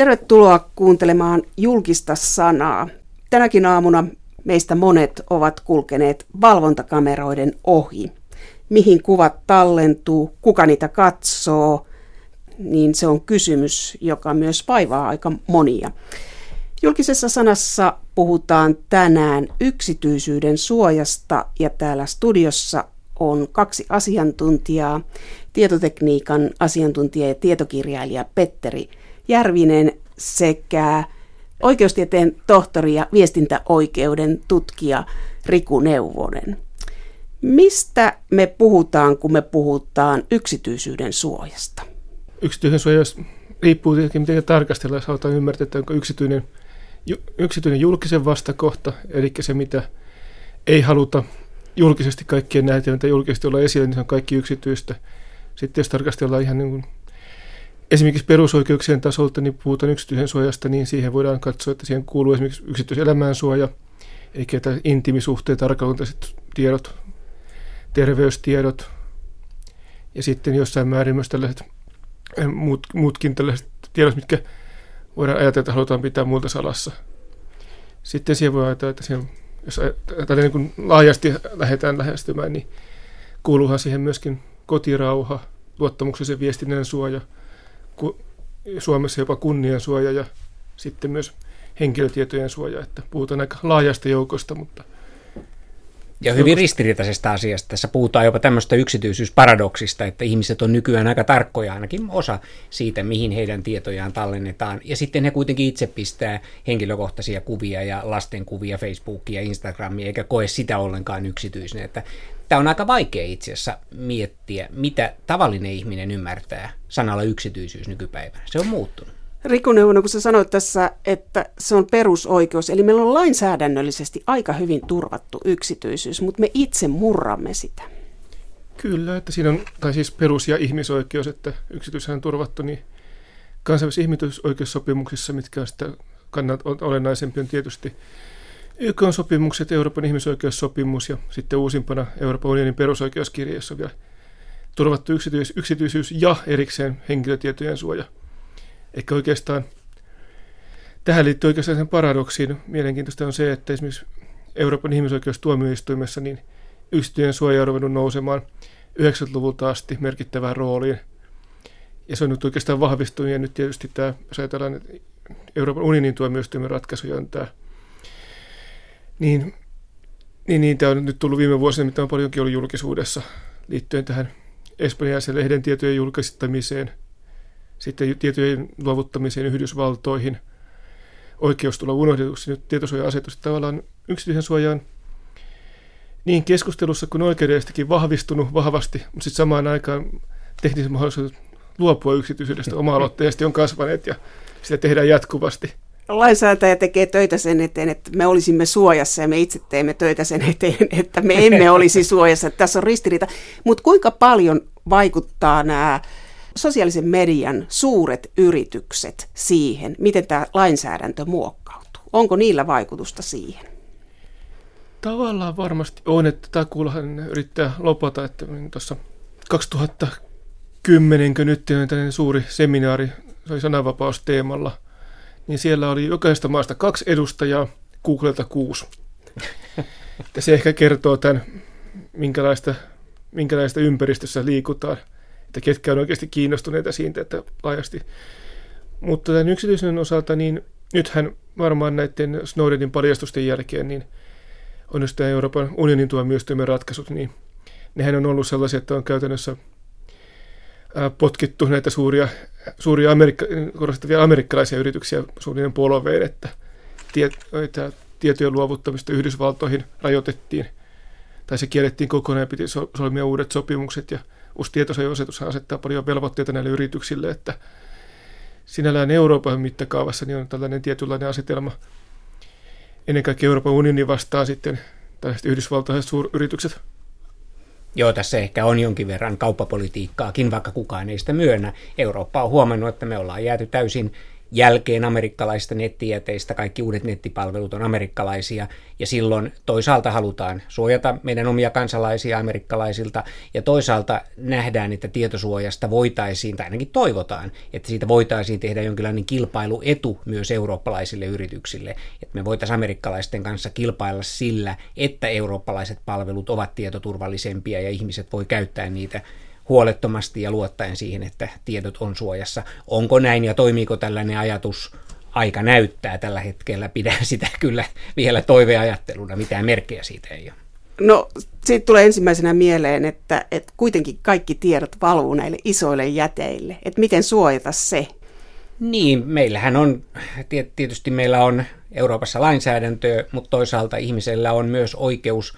Tervetuloa kuuntelemaan julkista sanaa. Tänäkin aamuna meistä monet ovat kulkeneet valvontakameroiden ohi. Mihin kuvat tallentuu, kuka niitä katsoo, niin se on kysymys, joka myös vaivaa aika monia. Julkisessa sanassa puhutaan tänään yksityisyyden suojasta ja täällä studiossa on kaksi asiantuntijaa, tietotekniikan asiantuntija ja tietokirjailija Petteri Järvinen sekä oikeustieteen tohtori ja viestintäoikeuden tutkija Riku Neuvonen. Mistä me puhutaan, kun me puhutaan yksityisyyden suojasta? Yksityisen suoja riippuu tietenkin, miten tarkastellaan, jos halutaan ymmärtää, että onko yksityinen, yksityinen julkisen vastakohta, eli se, mitä ei haluta julkisesti kaikkien näitä, mitä julkisesti olla esillä, niin se on kaikki yksityistä. Sitten jos tarkastellaan ihan niin kuin esimerkiksi perusoikeuksien tasolta, niin puhutaan yksityisen suojasta, niin siihen voidaan katsoa, että siihen kuuluu esimerkiksi yksityiselämään suoja, eli intimisuhteet, arkaluonteiset tiedot, terveystiedot, ja sitten jossain määrin myös tällaiset eh, muut, muutkin tällaiset tiedot, mitkä voidaan ajatella, että halutaan pitää muilta salassa. Sitten siihen voi ajatella, että siihen, jos tätä niin laajasti lähdetään lähestymään, niin kuuluuhan siihen myöskin kotirauha, luottamuksellisen viestinnän suoja – Suomessa jopa kunniansuoja ja sitten myös henkilötietojen suoja, että puhutaan aika laajasta joukosta, mutta ja hyvin ristiriitaisesta asiasta. Tässä puhutaan jopa tämmöistä yksityisyysparadoksista, että ihmiset on nykyään aika tarkkoja, ainakin osa siitä, mihin heidän tietojaan tallennetaan. Ja sitten he kuitenkin itse pistää henkilökohtaisia kuvia ja lasten kuvia Facebookia ja Instagramia, eikä koe sitä ollenkaan yksityisenä. Että tämä on aika vaikea itse asiassa miettiä, mitä tavallinen ihminen ymmärtää sanalla yksityisyys nykypäivänä. Se on muuttunut. Riku Neuvonen, kun sä sanoit tässä, että se on perusoikeus, eli meillä on lainsäädännöllisesti aika hyvin turvattu yksityisyys, mutta me itse murramme sitä. Kyllä, että siinä on, tai siis perus- ja ihmisoikeus, että yksityisyys on turvattu, niin kansainvälisissä ihmisoikeussopimuksissa, mitkä on sitä kannat olennaisempi, on tietysti YK on sopimukset, Euroopan ihmisoikeussopimus ja sitten uusimpana Euroopan unionin perusoikeuskirja, jossa on vielä turvattu yksityis- yksityisyys ja erikseen henkilötietojen suoja – Ehkä oikeastaan tähän liittyy oikeastaan sen paradoksiin. Mielenkiintoista on se, että esimerkiksi Euroopan ihmisoikeustuomioistuimessa niin yksityinen suoja on ruvennut nousemaan 90-luvulta asti merkittävään rooliin. Ja se on nyt oikeastaan vahvistunut, ja nyt tietysti tämä, jos ajatellaan että Euroopan unionin tuomioistuimen ratkaisuja on tämä, niin, niin, niin tämä on nyt tullut viime vuosina, mitä on paljonkin ollut julkisuudessa liittyen tähän espanjalaisen lehden tietojen julkistamiseen – sitten tietojen luovuttamiseen Yhdysvaltoihin, oikeus tulla unohdetuksi, nyt tietosuoja-asetus tavallaan yksityisen suojaan niin keskustelussa kuin oikeudellisestikin vahvistunut vahvasti, mutta sitten samaan aikaan tekniset mahdollisuudet luopua yksityisyydestä oma-aloitteisesti on kasvaneet ja sitä tehdään jatkuvasti. Lainsäätäjä tekee töitä sen eteen, että me olisimme suojassa ja me itse teemme töitä sen eteen, että me emme olisi suojassa. Tässä on ristiriita. Mutta kuinka paljon vaikuttaa nämä sosiaalisen median suuret yritykset siihen, miten tämä lainsäädäntö muokkautuu? Onko niillä vaikutusta siihen? Tavallaan varmasti on, että tämä kuullahan yrittää lopata, että tuossa 2010, kun nyt tällainen suuri seminaari, se oli sananvapausteemalla, niin siellä oli jokaisesta maasta kaksi edustajaa, Googlelta kuusi. Ja se ehkä kertoo tämän, minkälaista, minkälaista ympäristössä liikutaan – että ketkä on oikeasti kiinnostuneita siitä, että laajasti. Mutta tämän yksityisen osalta, niin nythän varmaan näiden Snowdenin paljastusten jälkeen, niin on just Euroopan unionin tuomioistuimen ratkaisut, niin nehän on ollut sellaisia, että on käytännössä potkittu näitä suuria, suuria amerikka, korostavia amerikkalaisia yrityksiä suunnilleen polveen, että tiet, tietojen luovuttamista Yhdysvaltoihin rajoitettiin, tai se kiellettiin kokonaan ja piti solmia uudet sopimukset, ja uusi tietosuoja asettaa paljon velvoitteita näille yrityksille, että sinällään Euroopan mittakaavassa niin on tällainen tietynlainen asetelma. Ennen kaikkea Euroopan unioni vastaa sitten tällaiset yhdysvaltaiset suuryritykset. Joo, tässä ehkä on jonkin verran kauppapolitiikkaakin, vaikka kukaan ei sitä myönnä. Eurooppa on huomannut, että me ollaan jääty täysin jälkeen amerikkalaisista nettijäteistä. Kaikki uudet nettipalvelut on amerikkalaisia ja silloin toisaalta halutaan suojata meidän omia kansalaisia amerikkalaisilta ja toisaalta nähdään, että tietosuojasta voitaisiin, tai ainakin toivotaan, että siitä voitaisiin tehdä jonkinlainen kilpailuetu myös eurooppalaisille yrityksille. Että me voitaisiin amerikkalaisten kanssa kilpailla sillä, että eurooppalaiset palvelut ovat tietoturvallisempia ja ihmiset voi käyttää niitä huolettomasti ja luottaen siihen, että tiedot on suojassa. Onko näin ja toimiiko tällainen ajatus? Aika näyttää tällä hetkellä. Pidän sitä kyllä vielä toiveajatteluna. Mitään merkkejä siitä ei ole. No, siitä tulee ensimmäisenä mieleen, että, että kuitenkin kaikki tiedot valuu näille isoille jäteille. Että miten suojata se? Niin, meillähän on, tietysti meillä on Euroopassa lainsäädäntöä, mutta toisaalta ihmisellä on myös oikeus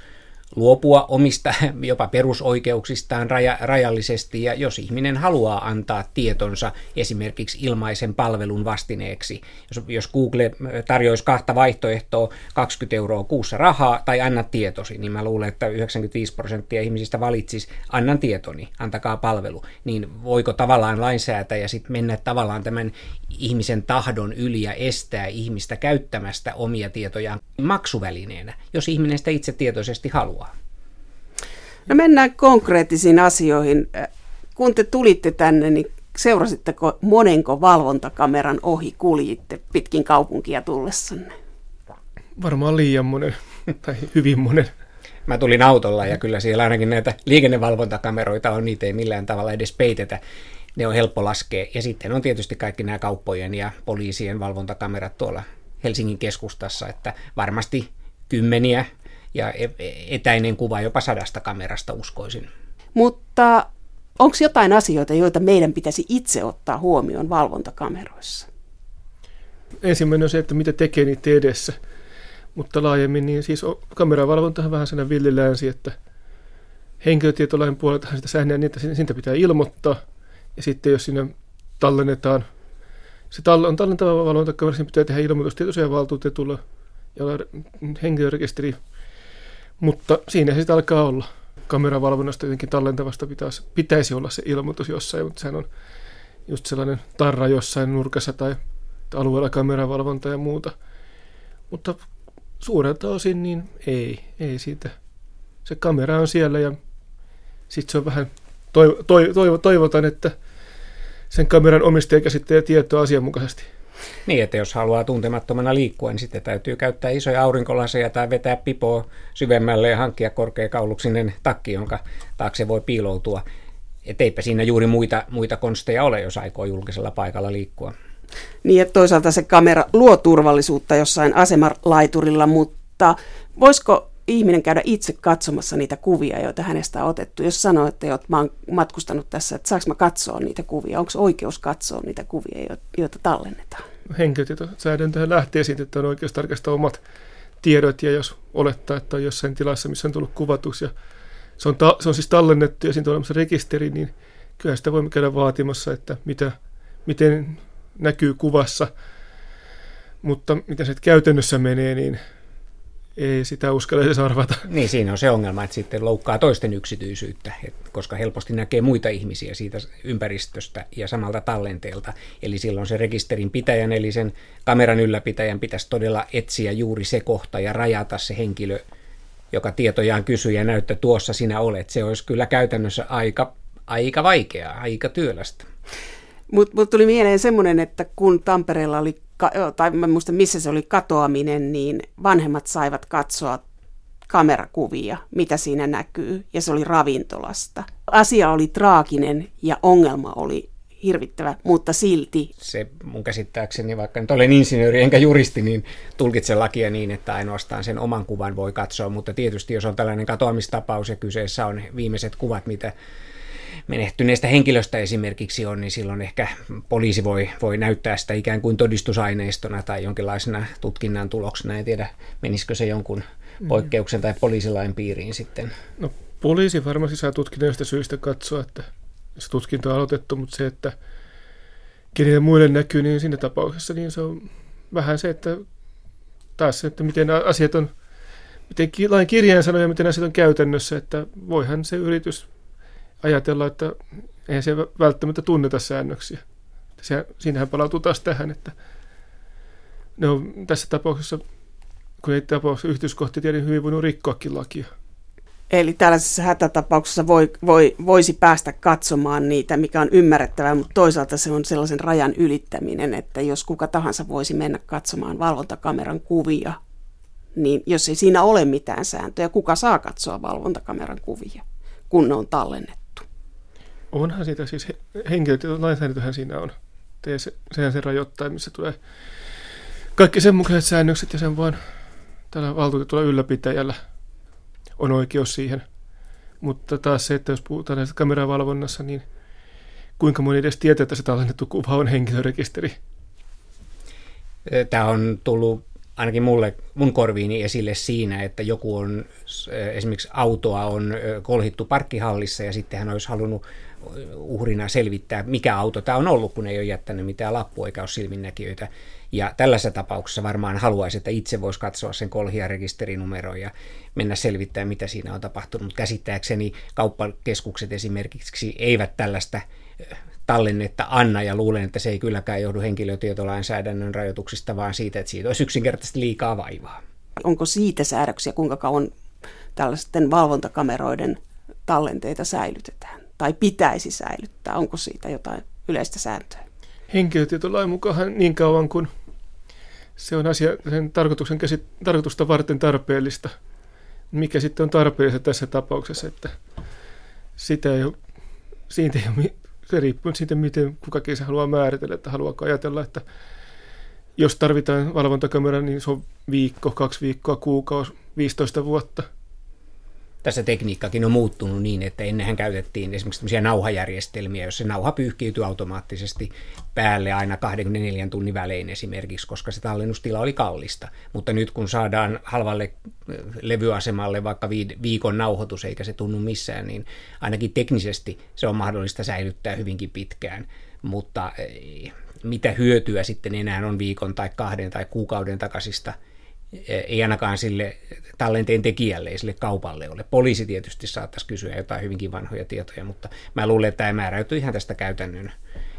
luopua omista jopa perusoikeuksistaan raja, rajallisesti ja jos ihminen haluaa antaa tietonsa esimerkiksi ilmaisen palvelun vastineeksi, jos, jos Google tarjoaisi kahta vaihtoehtoa, 20 euroa kuussa rahaa tai anna tietosi, niin mä luulen, että 95 prosenttia ihmisistä valitsisi annan tietoni, antakaa palvelu, niin voiko tavallaan lainsäätäjä sitten mennä tavallaan tämän ihmisen tahdon yli ja estää ihmistä käyttämästä omia tietojaan maksuvälineenä, jos ihminen sitä itse tietoisesti haluaa. No mennään konkreettisiin asioihin. Kun te tulitte tänne, niin seurasitteko monenko valvontakameran ohi kuljitte pitkin kaupunkia tullessanne? Varmaan liian monen, tai hyvin monen. Mä tulin autolla ja kyllä siellä ainakin näitä liikennevalvontakameroita on, niitä ei millään tavalla edes peitetä ne on helppo laskea. Ja sitten on tietysti kaikki nämä kauppojen ja poliisien valvontakamerat tuolla Helsingin keskustassa, että varmasti kymmeniä ja e- e- etäinen kuva jopa sadasta kamerasta uskoisin. Mutta onko jotain asioita, joita meidän pitäisi itse ottaa huomioon valvontakameroissa? Ensimmäinen on se, että mitä tekee niitä edessä. Mutta laajemmin, niin siis kameravalvonta on vähän sellainen villilänsi, että henkilötietolain puolelta sitä säännöä, niin että siitä pitää ilmoittaa – ja sitten jos sinne tallennetaan, se tall- on tallentava valvontakamera, siinä pitää tehdä ilmoitus tietosuojan valtuutetulla ja henkilörekisteri. Mutta siinä sitten alkaa olla. Kameravalvonnasta jotenkin tallentavasta pitäisi, pitäisi olla se ilmoitus jossain, mutta sehän on just sellainen tarra jossain nurkassa tai alueella kameravalvonta ja muuta. Mutta suurelta osin niin ei, ei siitä. Se kamera on siellä ja sitten se on vähän toiv- toiv- toivotaan, että sen kameran omistaja käsittelee tietoa asianmukaisesti. Niin, että jos haluaa tuntemattomana liikkua, niin sitten täytyy käyttää isoja aurinkolaseja tai vetää pipoa syvemmälle ja hankkia korkeakauluksinen takki, jonka taakse voi piiloutua. Et eipä siinä juuri muita, muita konsteja ole, jos aikoo julkisella paikalla liikkua. Niin, että toisaalta se kamera luo turvallisuutta jossain asemalaiturilla, mutta voisiko ihminen käydä itse katsomassa niitä kuvia, joita hänestä on otettu. Jos sanoo, että oot, mä oon matkustanut tässä, että saanko mä katsoa niitä kuvia, onko oikeus katsoa niitä kuvia, joita tallennetaan? Henkilötietosäädäntöhän lähtee siitä, että on oikeus tarkastaa omat tiedot, ja jos olettaa, että on jossain tilassa, missä on tullut kuvatus, ja se on, ta- se on siis tallennettu, ja siinä on olemassa rekisteri, niin kyllä sitä voimme käydä vaatimassa, että mitä, miten näkyy kuvassa, mutta miten se käytännössä menee, niin ei sitä uskalla edes arvata. Niin, siinä on se ongelma, että sitten loukkaa toisten yksityisyyttä, koska helposti näkee muita ihmisiä siitä ympäristöstä ja samalta tallenteelta. Eli silloin se rekisterin pitäjän, eli sen kameran ylläpitäjän pitäisi todella etsiä juuri se kohta ja rajata se henkilö, joka tietojaan kysyy ja näyttää tuossa sinä olet. Se olisi kyllä käytännössä aika, aika vaikeaa, aika työlästä. Mutta mut tuli mieleen semmoinen, että kun Tampereella oli tai mä muista missä se oli katoaminen, niin vanhemmat saivat katsoa kamerakuvia, mitä siinä näkyy, ja se oli ravintolasta. Asia oli traaginen ja ongelma oli hirvittävä, mutta silti. Se mun käsittääkseni, vaikka nyt olen insinööri enkä juristi, niin tulkitsen lakia niin, että ainoastaan sen oman kuvan voi katsoa, mutta tietysti jos on tällainen katoamistapaus ja kyseessä on viimeiset kuvat, mitä menehtyneestä henkilöstä esimerkiksi on, niin silloin ehkä poliisi voi, voi näyttää sitä ikään kuin todistusaineistona tai jonkinlaisena tutkinnan tuloksena. En tiedä, menisikö se jonkun mm. poikkeuksen tai poliisilain piiriin sitten. No, poliisi varmasti saa tutkinnallisista syistä katsoa, että se tutkinto on aloitettu, mutta se, että kenelle muille näkyy, niin siinä tapauksessa niin se on vähän se, että taas se, että miten asiat on, miten lain kirjaan sanoja, miten asiat on käytännössä, että voihan se yritys ajatella, että eihän se välttämättä tunneta säännöksiä. Se, siinähän palautuu taas tähän, että ne on tässä tapauksessa, kun ei tapauksessa yhteiskohti tiedä hyvin voinut rikkoakin lakia. Eli tällaisessa hätätapauksessa voi, voi, voisi päästä katsomaan niitä, mikä on ymmärrettävää, mutta toisaalta se on sellaisen rajan ylittäminen, että jos kuka tahansa voisi mennä katsomaan valvontakameran kuvia, niin jos ei siinä ole mitään sääntöjä, kuka saa katsoa valvontakameran kuvia, kun ne on tallennettu? Onhan siitä siis lainsäädäntöhän siinä on. Tee se, sehän se rajoittaa, missä tulee kaikki sen mukaiset säännökset ja sen vaan tällä valtuutetulla ylläpitäjällä on oikeus siihen. Mutta taas se, että jos puhutaan näistä kameravalvonnassa, niin kuinka moni edes tietää, että se tallennettu kuva on henkilörekisteri? Tämä on tullut ainakin mulle, mun korviini esille siinä, että joku on, esimerkiksi autoa on kolhittu parkkihallissa ja sitten hän olisi halunnut uhrina selvittää, mikä auto tämä on ollut, kun ei ole jättänyt mitään lappua eikä ole silminnäkijöitä. Ja tällaisessa tapauksessa varmaan haluaisi, että itse voisi katsoa sen kolhia rekisterinumeron ja mennä selvittämään, mitä siinä on tapahtunut. Käsittääkseni kauppakeskukset esimerkiksi eivät tällaista tallennetta anna ja luulen, että se ei kylläkään johdu henkilötietolainsäädännön rajoituksista, vaan siitä, että siitä olisi yksinkertaisesti liikaa vaivaa. Onko siitä säädöksiä, kuinka kauan tällaisten valvontakameroiden tallenteita säilytetään tai pitäisi säilyttää? Onko siitä jotain yleistä sääntöä? Henkilötietolain mukaan niin kauan kuin se on asia sen tarkoituksen käsit, tarkoitusta varten tarpeellista. Mikä sitten on tarpeellista tässä tapauksessa, että sitä ei ole, siitä ei ole se riippuu siitä, miten kukakin se haluaa määritellä, että haluaako ajatella, että jos tarvitaan valvontakamera, niin se on viikko, kaksi viikkoa, kuukausi, 15 vuotta – tässä tekniikkakin on muuttunut niin, että ennenhän käytettiin esimerkiksi nauhajärjestelmiä, jos se nauha pyyhkiytyi automaattisesti päälle aina 24 tunnin välein esimerkiksi, koska se tallennustila oli kallista. Mutta nyt kun saadaan halvalle levyasemalle vaikka viikon nauhoitus eikä se tunnu missään, niin ainakin teknisesti se on mahdollista säilyttää hyvinkin pitkään. Mutta mitä hyötyä sitten enää on viikon tai kahden tai kuukauden takaisista ei ainakaan sille tallenteen tekijälle, ei sille kaupalle ole. Poliisi tietysti saattaisi kysyä jotain hyvinkin vanhoja tietoja, mutta mä luulen, että tämä määräytyy ihan tästä käytännön,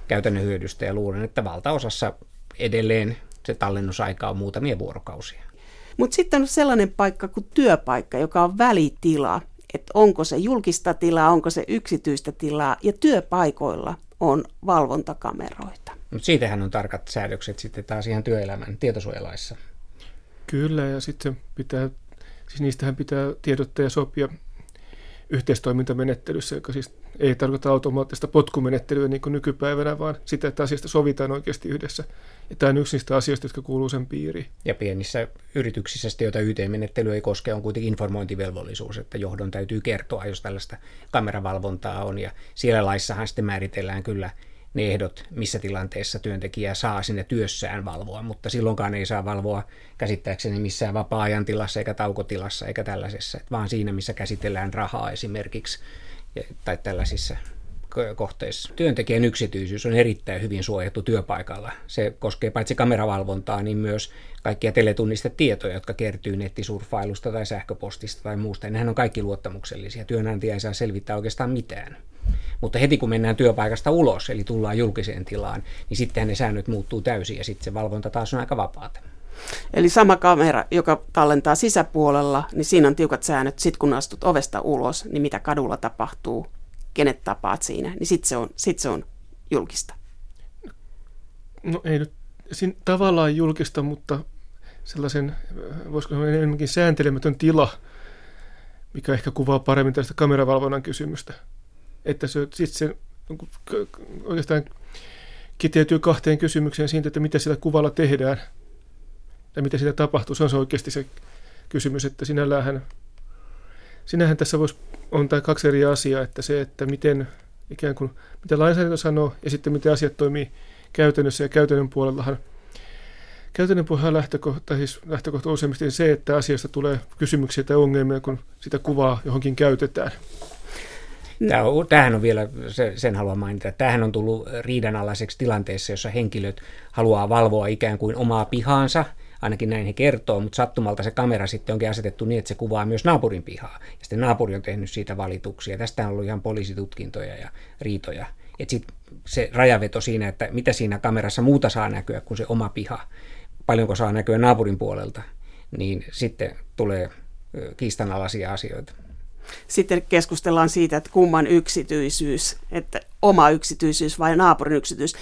käytännön hyödystä ja luulen, että valtaosassa edelleen se tallennusaika on muutamia vuorokausia. Mutta sitten on sellainen paikka kuin työpaikka, joka on välitila, että onko se julkista tilaa, onko se yksityistä tilaa, ja työpaikoilla on valvontakameroita. Mutta siitähän on tarkat säädökset sitten taas ihan työelämän tietosuojalaissa. Kyllä, ja sitten pitää, siis niistähän pitää tiedottaa ja sopia yhteistoimintamenettelyssä, joka siis ei tarkoita automaattista potkumenettelyä niin kuin nykypäivänä, vaan sitä, että asiasta sovitaan oikeasti yhdessä. Ja tämä on yksi niistä asioista, jotka kuuluu sen piiriin. Ja pienissä yrityksissä, joita YT-menettely ei koske, on kuitenkin informointivelvollisuus, että johdon täytyy kertoa, jos tällaista kameravalvontaa on. Ja siellä laissahan sitten määritellään kyllä ne ehdot, missä tilanteessa työntekijä saa sinne työssään valvoa, mutta silloinkaan ei saa valvoa käsittääkseni missään vapaa-ajan tilassa eikä taukotilassa eikä tällaisessa, vaan siinä, missä käsitellään rahaa esimerkiksi tai tällaisissa kohteissa. Työntekijän yksityisyys on erittäin hyvin suojattu työpaikalla. Se koskee paitsi kameravalvontaa, niin myös kaikkia teletunnistetietoja, jotka kertyy nettisurfailusta tai sähköpostista tai muusta. Nehän on kaikki luottamuksellisia. Työnantaja ei saa selvittää oikeastaan mitään. Mutta heti kun mennään työpaikasta ulos, eli tullaan julkiseen tilaan, niin sitten ne säännöt muuttuu täysin ja sitten se valvonta taas on aika vapaata. Eli sama kamera, joka tallentaa sisäpuolella, niin siinä on tiukat säännöt. Sitten kun astut ovesta ulos, niin mitä kadulla tapahtuu, kenet tapaat siinä, niin sitten se, on, sit se on julkista. No ei nyt siinä tavallaan julkista, mutta sellaisen, voisiko sanoa enemmänkin sääntelemätön tila, mikä ehkä kuvaa paremmin tästä kameravalvonnan kysymystä että se, sit se oikeastaan kiteytyy kahteen kysymykseen siitä, että mitä sillä kuvalla tehdään ja mitä sitä tapahtuu. Se on se oikeasti se kysymys, että sinällähän, sinähän tässä voisi, on tämä kaksi eri asiaa, että se, että miten ikään kuin, mitä lainsäädäntö sanoo ja sitten miten asiat toimii käytännössä ja käytännön puolellahan Käytännön puolella lähtökohta, siis lähtökohta useimmiten se, että asiasta tulee kysymyksiä tai ongelmia, kun sitä kuvaa johonkin käytetään. Tämä on, vielä, sen haluan mainita, tämähän on tullut riidanalaiseksi tilanteessa, jossa henkilöt haluaa valvoa ikään kuin omaa pihaansa, ainakin näin he kertoo, mutta sattumalta se kamera sitten onkin asetettu niin, että se kuvaa myös naapurin pihaa. Ja sitten naapuri on tehnyt siitä valituksia. Tästä on ollut ihan poliisitutkintoja ja riitoja. että sit se rajaveto siinä, että mitä siinä kamerassa muuta saa näkyä kuin se oma piha, paljonko saa näkyä naapurin puolelta, niin sitten tulee kiistanalaisia asioita. Sitten keskustellaan siitä, että kumman yksityisyys, että oma yksityisyys vai naapurin yksityisyys.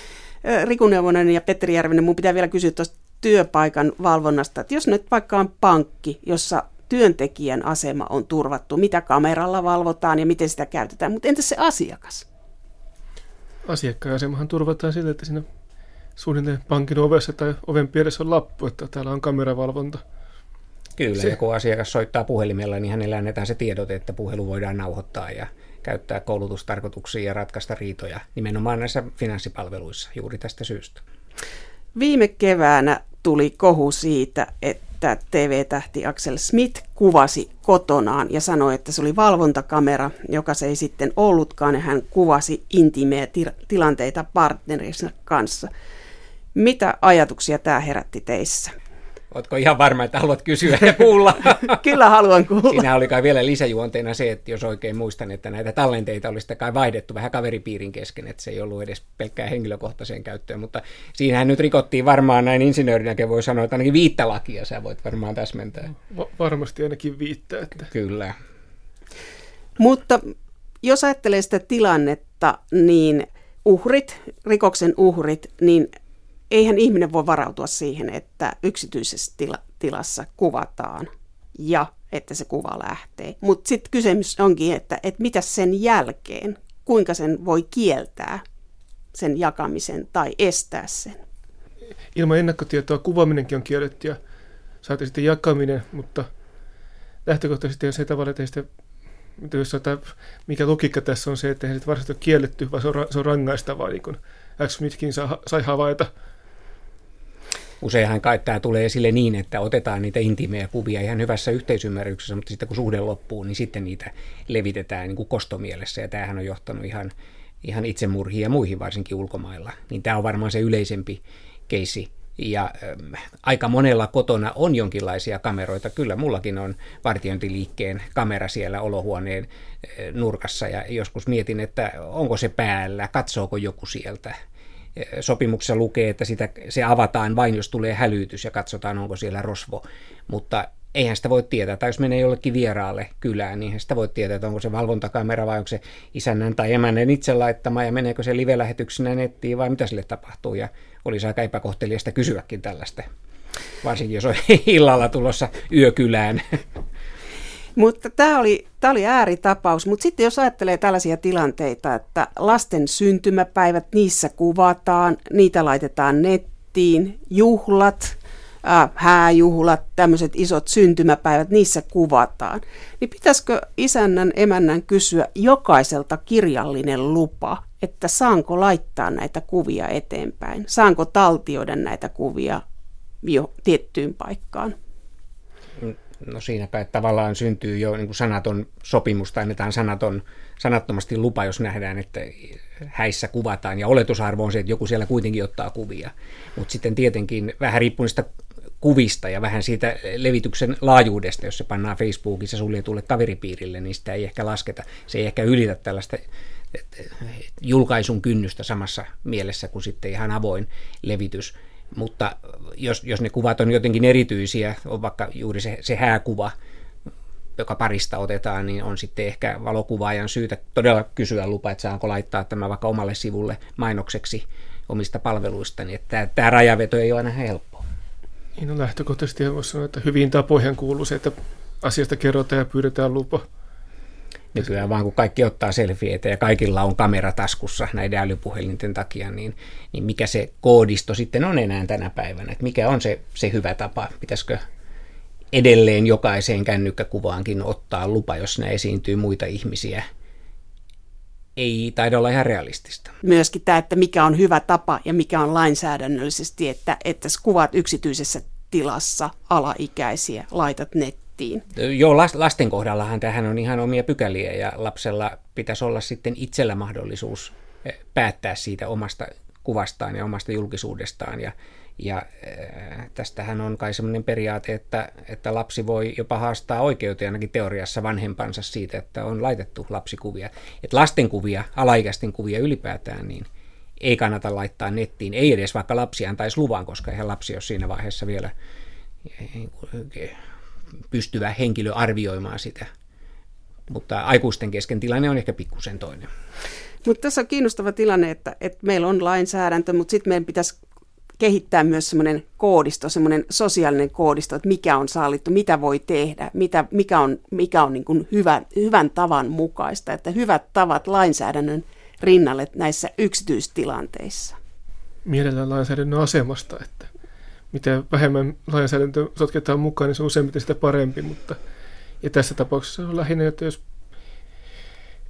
Riku Neuvonen ja Petteri Järvinen, mun pitää vielä kysyä tuosta työpaikan valvonnasta, että jos nyt vaikka on pankki, jossa työntekijän asema on turvattu, mitä kameralla valvotaan ja miten sitä käytetään, mutta entäs se asiakas? Asiakkaan asemahan turvataan sillä, että siinä suunnilleen pankin ovessa tai oven pielessä on lappu, että täällä on kameravalvonta. Kyllä, se... ja kun asiakas soittaa puhelimella, niin hänelle annetaan se tiedot, että puhelu voidaan nauhoittaa ja käyttää koulutustarkoituksia ja ratkaista riitoja nimenomaan näissä finanssipalveluissa juuri tästä syystä. Viime keväänä tuli kohu siitä, että TV-tähti Axel Smith kuvasi kotonaan ja sanoi, että se oli valvontakamera, joka se ei sitten ollutkaan, ja hän kuvasi intimeä tilanteita partnerinsa kanssa. Mitä ajatuksia tämä herätti teissä? Oletko ihan varma, että haluat kysyä ja kuulla? Kyllä haluan kuulla. Siinä oli kai vielä lisäjuonteena se, että jos oikein muistan, että näitä tallenteita olisi kai vaihdettu vähän kaveripiirin kesken, että se ei ollut edes pelkkää henkilökohtaiseen käyttöön, mutta siinähän nyt rikottiin varmaan näin insinöörinäkin voi sanoa, että ainakin viittä lakia sä voit varmaan täsmentää. Va- varmasti ainakin viittä. Että... Kyllä. Mutta jos ajattelee sitä tilannetta, niin uhrit, rikoksen uhrit, niin eihän ihminen voi varautua siihen, että yksityisessä tila- tilassa kuvataan ja että se kuva lähtee. Mutta sitten kysymys onkin, että, että mitä sen jälkeen, kuinka sen voi kieltää sen jakamisen tai estää sen. Ilman ennakkotietoa kuvaaminenkin on kielletty ja saati sitten jakaminen, mutta lähtökohtaisesti on se tavalla, että sitä, jos mikä logiikka tässä on se, että eihän se varsinaisesti ole kielletty, vaan se on, se on rangaistavaa, niin kuin X Smithkin sai havaita useinhan kai tämä tulee esille niin, että otetaan niitä intiimejä kuvia ihan hyvässä yhteisymmärryksessä, mutta sitten kun suhde loppuu, niin sitten niitä levitetään niin kuin kostomielessä, ja tämähän on johtanut ihan, ihan itsemurhiin ja muihin varsinkin ulkomailla. Niin tämä on varmaan se yleisempi keissi ja ähm, aika monella kotona on jonkinlaisia kameroita. Kyllä mullakin on vartiointiliikkeen kamera siellä olohuoneen äh, nurkassa ja joskus mietin, että onko se päällä, katsooko joku sieltä sopimuksessa lukee, että sitä, se avataan vain, jos tulee hälytys ja katsotaan, onko siellä rosvo. Mutta eihän sitä voi tietää. Tai jos menee jollekin vieraalle kylään, niin eihän sitä voi tietää, että onko se valvontakamera vai onko se isännän tai emännen itse laittama ja meneekö se live-lähetyksenä nettiin vai mitä sille tapahtuu. Ja olisi aika epäkohteliasta kysyäkin tällaista. Varsinkin jos on illalla tulossa yökylään. Mutta tämä oli, tämä oli ääritapaus. Mutta sitten jos ajattelee tällaisia tilanteita, että lasten syntymäpäivät, niissä kuvataan, niitä laitetaan nettiin, juhlat, äh, hääjuhlat, tämmöiset isot syntymäpäivät, niissä kuvataan. Niin pitäisikö isännän, emännän kysyä jokaiselta kirjallinen lupa, että saanko laittaa näitä kuvia eteenpäin? Saanko taltioida näitä kuvia jo tiettyyn paikkaan? No siinä kai tavallaan syntyy jo niin kuin sanaton sopimus tai annetaan sanaton, sanattomasti lupa, jos nähdään, että häissä kuvataan. Ja oletusarvo on se, että joku siellä kuitenkin ottaa kuvia. Mutta sitten tietenkin vähän riippuen kuvista ja vähän siitä levityksen laajuudesta, jos se pannaan Facebookissa suljetulle kaveripiirille, niin sitä ei ehkä lasketa. Se ei ehkä ylitä tällaista julkaisun kynnystä samassa mielessä kuin sitten ihan avoin levitys mutta jos, jos ne kuvat on jotenkin erityisiä, on vaikka juuri se, se hääkuva, joka parista otetaan, niin on sitten ehkä valokuvaajan syytä todella kysyä lupa, että saanko laittaa tämä vaikka omalle sivulle mainokseksi omista palveluista, niin että tämä rajaveto ei ole aina helppo. Niin on lähtökohtaisesti voisi sanoa, että hyvin tapoihin kuuluu se, että asiasta kerrotaan ja pyydetään lupa. Nykyään vaan kun kaikki ottaa selfieitä ja kaikilla on kamera taskussa näiden älypuhelinten takia, niin, niin mikä se koodisto sitten on enää tänä päivänä? Että mikä on se, se hyvä tapa? Pitäisikö edelleen jokaiseen kännykkäkuvaankin ottaa lupa, jos ne esiintyy muita ihmisiä? Ei taida olla ihan realistista. Myöskin tämä, että mikä on hyvä tapa ja mikä on lainsäädännöllisesti, että, että kuvat yksityisessä tilassa alaikäisiä, laitat nettiin nettiin. Joo, lasten kohdallahan tähän on ihan omia pykäliä ja lapsella pitäisi olla sitten itsellä mahdollisuus eh, päättää siitä omasta kuvastaan ja omasta julkisuudestaan. Ja, Ja äh, tästähän on kai sellainen periaate, että, että lapsi voi jopa haastaa oikeuteen ainakin teoriassa vanhempansa siitä, että on laitettu lapsikuvia. Että lastenkuvia, alaikäisten kuvia ylipäätään, niin ei kannata laittaa nettiin. Ei edes vaikka lapsi antaisi luvan, koska eihän lapsi ole siinä vaiheessa vielä eh, pystyvä henkilö arvioimaan sitä. Mutta aikuisten kesken tilanne on ehkä pikkusen toinen. Mutta tässä on kiinnostava tilanne, että, että meillä on lainsäädäntö, mutta sitten meidän pitäisi kehittää myös semmoinen koodisto, semmoinen sosiaalinen koodisto, että mikä on sallittu, mitä voi tehdä, mitä, mikä on, mikä on niin kuin hyvä, hyvän tavan mukaista, että hyvät tavat lainsäädännön rinnalle näissä yksityistilanteissa. Mielellään lainsäädännön asemasta, että mitä vähemmän lainsäädäntö sotketaan mukaan, niin se on useimmiten sitä parempi, mutta ja tässä tapauksessa on lähinnä, että jos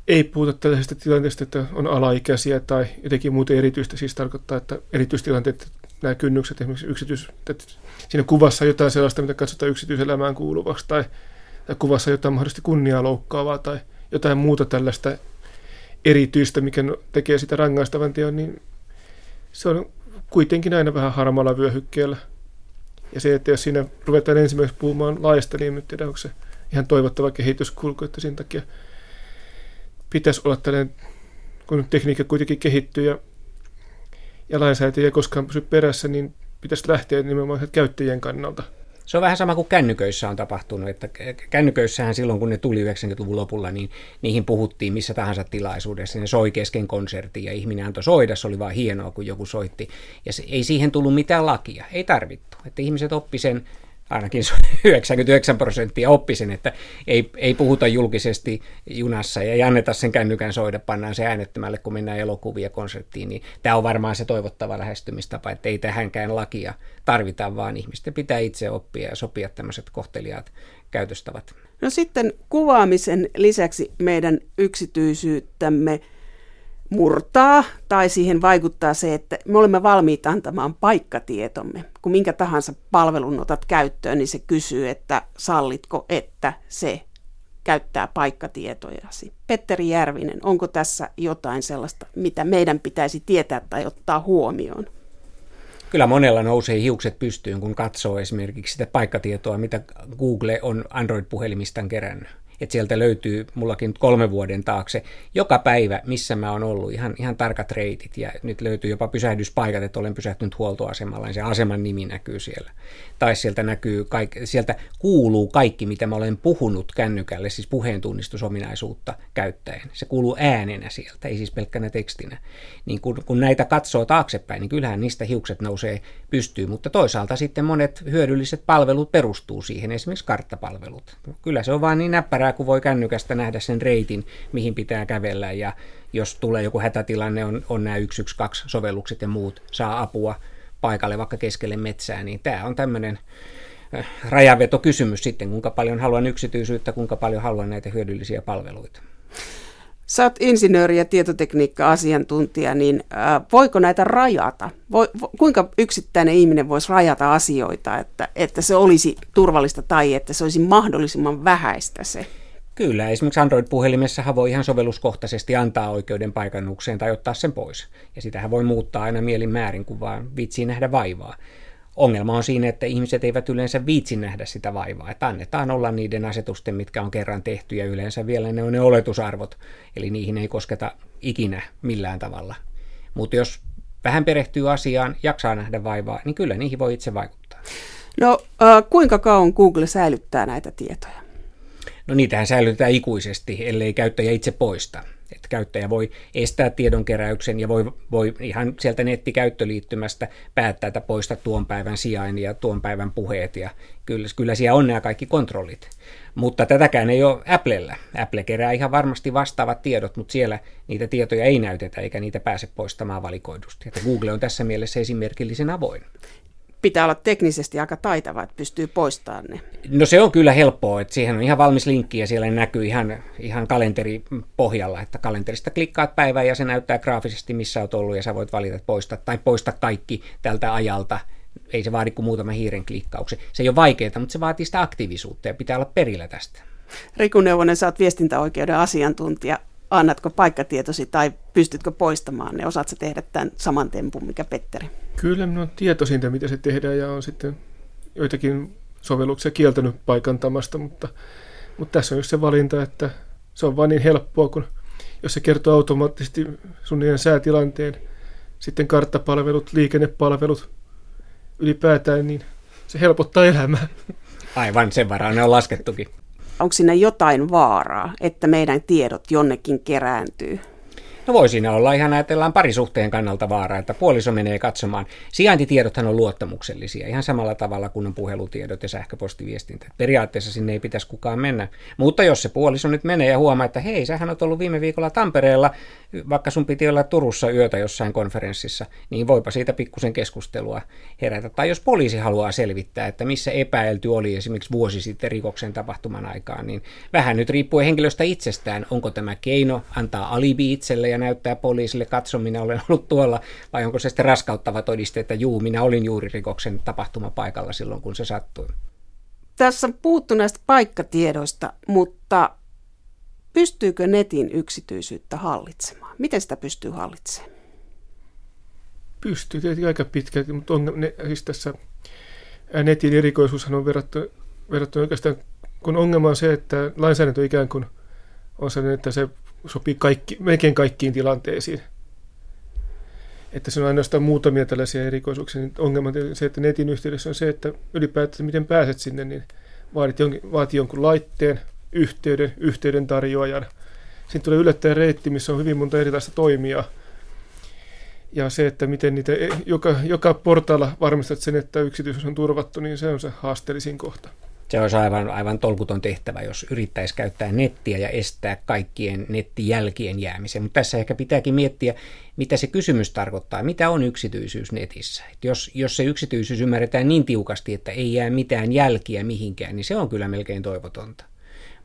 ei puhuta tällaisesta tilanteesta, että on alaikäisiä tai jotenkin muuta erityistä, siis tarkoittaa, että erityistilanteet, nämä kynnykset esimerkiksi yksityis, että siinä kuvassa jotain sellaista, mitä katsotaan yksityiselämään kuuluvaksi, tai, tai kuvassa jotain mahdollisesti kunniaa loukkaavaa, tai jotain muuta tällaista erityistä, mikä tekee sitä rangaistavan teon, niin se on kuitenkin aina vähän harmalla vyöhykkeellä. Ja se, että jos siinä ruvetaan ensimmäiseksi puhumaan laista, niin en tiedä, onko se ihan toivottava kehityskulku, että sen takia pitäisi olla tällainen, kun tekniikka kuitenkin kehittyy ja, ja lainsäätäjä ei koskaan pysy perässä, niin pitäisi lähteä nimenomaan käyttäjien kannalta. Se on vähän sama kuin kännyköissä on tapahtunut, että kännyköissähän silloin kun ne tuli 90-luvun lopulla, niin niihin puhuttiin missä tahansa tilaisuudessa. Ne soi kesken konsertin ja ihminen antoi soida, se oli vaan hienoa kun joku soitti. Ja se, ei siihen tullut mitään lakia, ei tarvittu. Että ihmiset oppi sen ainakin 99 prosenttia oppi sen, että ei, ei puhuta julkisesti junassa ja ei anneta sen kännykän soida, pannaan se äänettömälle, kun mennään elokuvia konserttiin, niin tämä on varmaan se toivottava lähestymistapa, että ei tähänkään lakia tarvita, vaan ihmisten pitää itse oppia ja sopia tämmöiset kohteliaat käytöstavat. No sitten kuvaamisen lisäksi meidän yksityisyyttämme murtaa tai siihen vaikuttaa se, että me olemme valmiita antamaan paikkatietomme. Kun minkä tahansa palvelun otat käyttöön, niin se kysyy, että sallitko, että se käyttää paikkatietojasi. Petteri Järvinen, onko tässä jotain sellaista, mitä meidän pitäisi tietää tai ottaa huomioon? Kyllä monella nousee hiukset pystyyn, kun katsoo esimerkiksi sitä paikkatietoa, mitä Google on Android-puhelimistaan kerännyt että sieltä löytyy mullakin kolme vuoden taakse joka päivä, missä mä oon ollut, ihan, ihan tarkat reitit ja nyt löytyy jopa pysähdyspaikat, että olen pysähtynyt huoltoasemalla, niin se aseman nimi näkyy siellä. Tai sieltä näkyy, kaik, sieltä kuuluu kaikki, mitä mä olen puhunut kännykälle, siis puheentunnistusominaisuutta käyttäen. Se kuuluu äänenä sieltä, ei siis pelkkänä tekstinä. Niin kun, kun näitä katsoo taaksepäin, niin kyllähän niistä hiukset nousee pystyyn, mutta toisaalta sitten monet hyödylliset palvelut perustuu siihen, esimerkiksi karttapalvelut. Kyllä se on vaan niin näppärää hyvää, kun voi kännykästä nähdä sen reitin, mihin pitää kävellä ja jos tulee joku hätätilanne, on, on nämä 112-sovellukset ja muut, saa apua paikalle vaikka keskelle metsää, niin tämä on tämmöinen äh, rajavetokysymys sitten, kuinka paljon haluan yksityisyyttä, kuinka paljon haluan näitä hyödyllisiä palveluita. Sä oot insinööri ja tietotekniikka-asiantuntija, niin äh, voiko näitä rajata? Voi, vo, kuinka yksittäinen ihminen voisi rajata asioita, että, että se olisi turvallista tai että se olisi mahdollisimman vähäistä se? Kyllä, esimerkiksi Android-puhelimessahan voi ihan sovelluskohtaisesti antaa oikeuden paikannukseen tai ottaa sen pois. Ja sitähän voi muuttaa aina mielin määrin, kun vaan viitsii nähdä vaivaa. Ongelma on siinä, että ihmiset eivät yleensä viitsi nähdä sitä vaivaa, että annetaan olla niiden asetusten, mitkä on kerran tehty ja yleensä vielä ne on ne oletusarvot, eli niihin ei kosketa ikinä millään tavalla. Mutta jos vähän perehtyy asiaan, jaksaa nähdä vaivaa, niin kyllä niihin voi itse vaikuttaa. No äh, kuinka kauan Google säilyttää näitä tietoja? No niitähän säilytetään ikuisesti, ellei käyttäjä itse poista. Että käyttäjä voi estää tiedonkeräyksen ja voi, voi ihan sieltä nettikäyttöliittymästä päättää, että poista tuon päivän sijain ja tuon päivän puheet. Ja kyllä, kyllä siellä on nämä kaikki kontrollit. Mutta tätäkään ei ole Applella. Apple kerää ihan varmasti vastaavat tiedot, mutta siellä niitä tietoja ei näytetä eikä niitä pääse poistamaan valikoidusti. Että Google on tässä mielessä esimerkillisen avoin pitää olla teknisesti aika taitava, että pystyy poistamaan ne. No se on kyllä helppoa, että siihen on ihan valmis linkki ja siellä näkyy ihan, ihan kalenteri pohjalla, että kalenterista klikkaat päivää ja se näyttää graafisesti, missä olet ollut ja sä voit valita, että poista tai poista kaikki tältä ajalta. Ei se vaadi kuin muutama hiiren klikkauksen. Se ei ole vaikeaa, mutta se vaatii sitä aktiivisuutta ja pitää olla perillä tästä. Riku Neuvonen, sä oot viestintäoikeuden asiantuntija. Annatko paikkatietosi tai pystytkö poistamaan ne? Osaatko tehdä tämän saman tempun, mikä Petteri? Kyllä minä olen tietoisinta, mitä se tehdään ja on sitten joitakin sovelluksia kieltänyt paikantamasta, mutta, mutta tässä on just se valinta, että se on vain niin helppoa, kun jos se kertoo automaattisesti sun säätilanteen, sitten karttapalvelut, liikennepalvelut ylipäätään, niin se helpottaa elämää. Aivan, sen varaan ne on laskettukin. Onko siinä jotain vaaraa, että meidän tiedot jonnekin kerääntyy? No voi siinä olla ihan ajatellaan parisuhteen kannalta vaara, että puoliso menee katsomaan. Sijaintitiedothan on luottamuksellisia, ihan samalla tavalla kuin on puhelutiedot ja sähköpostiviestintä. Periaatteessa sinne ei pitäisi kukaan mennä. Mutta jos se puoliso nyt menee ja huomaa, että hei, sähän on ollut viime viikolla Tampereella, vaikka sun piti olla Turussa yötä jossain konferenssissa, niin voipa siitä pikkusen keskustelua herätä. Tai jos poliisi haluaa selvittää, että missä epäilty oli esimerkiksi vuosi sitten rikoksen tapahtuman aikaan, niin vähän nyt riippuu henkilöstä itsestään, onko tämä keino antaa alibi itselle ja näyttää poliisille, katso, minä olen ollut tuolla, vai onko se sitten raskauttava todiste, että juu, minä olin juuri rikoksen tapahtumapaikalla silloin, kun se sattui. Tässä on puhuttu näistä paikkatiedoista, mutta pystyykö netin yksityisyyttä hallitsemaan? Miten sitä pystyy hallitsemaan? Pystyy tietenkin aika pitkälti, mutta on, ne, siis tässä netin erikoisuushan on verrattu, verrattu oikeastaan, kun ongelma on se, että lainsäädäntö ikään kuin on sellainen, että se sopii kaikki, melkein kaikkiin tilanteisiin. Että se on ainoastaan muutamia tällaisia erikoisuuksia. Niin ongelma on se, että netin yhteydessä on se, että ylipäätään miten pääset sinne, niin vaadit jonkin, vaatii jonkun laitteen, yhteyden, yhteyden tarjoajan. Sitten tulee yllättäen reitti, missä on hyvin monta erilaista toimijaa. Ja se, että miten niitä, joka, joka portaalla varmistat sen, että yksityisyys on turvattu, niin se on se haasteellisin kohta. Se olisi aivan, aivan tolkuton tehtävä, jos yrittäisi käyttää nettiä ja estää kaikkien nettijälkien jäämisen. Mutta tässä ehkä pitääkin miettiä, mitä se kysymys tarkoittaa, mitä on yksityisyys netissä. Et jos, jos se yksityisyys ymmärretään niin tiukasti, että ei jää mitään jälkiä mihinkään, niin se on kyllä melkein toivotonta.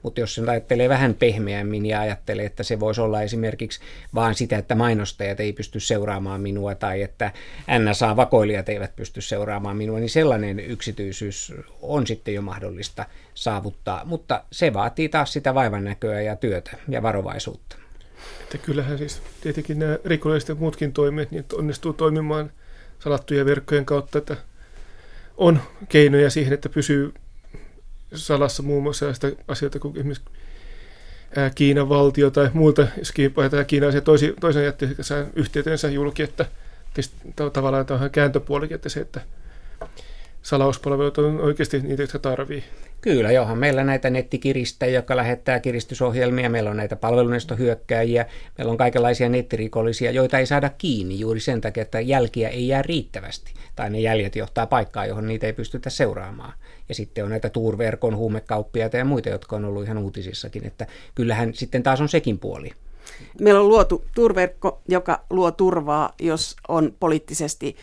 Mutta jos sen ajattelee vähän pehmeämmin ja ajattelee, että se voisi olla esimerkiksi vaan sitä, että mainostajat ei pysty seuraamaan minua tai että NSA-vakoilijat eivät pysty seuraamaan minua, niin sellainen yksityisyys on sitten jo mahdollista saavuttaa. Mutta se vaatii taas sitä vaivannäköä ja työtä ja varovaisuutta. Että kyllähän siis tietenkin nämä rikolliset ja muutkin toimet niin onnistuu toimimaan salattujen verkkojen kautta, että on keinoja siihen, että pysyy salassa muun muassa sitä asioita kuin esimerkiksi Kiinan valtio tai muilta, jos Kiina se toisi, toisen jätti yhteytensä julki, että tavallaan tämä on kääntöpuolikin, että se, että salauspalvelut on oikeasti niitä, jotka tarvii. Kyllä, johan meillä näitä nettikiristäjiä, jotka lähettää kiristysohjelmia, meillä on näitä palvelunestohyökkäjiä, meillä on kaikenlaisia nettirikollisia, joita ei saada kiinni juuri sen takia, että jälkiä ei jää riittävästi, tai ne jäljet johtaa paikkaan, johon niitä ei pystytä seuraamaan. Ja sitten on näitä tuurverkon huumekauppiaita ja muita, jotka on ollut ihan uutisissakin, että kyllähän sitten taas on sekin puoli. Meillä on luotu turverkko, joka luo turvaa, jos on poliittisesti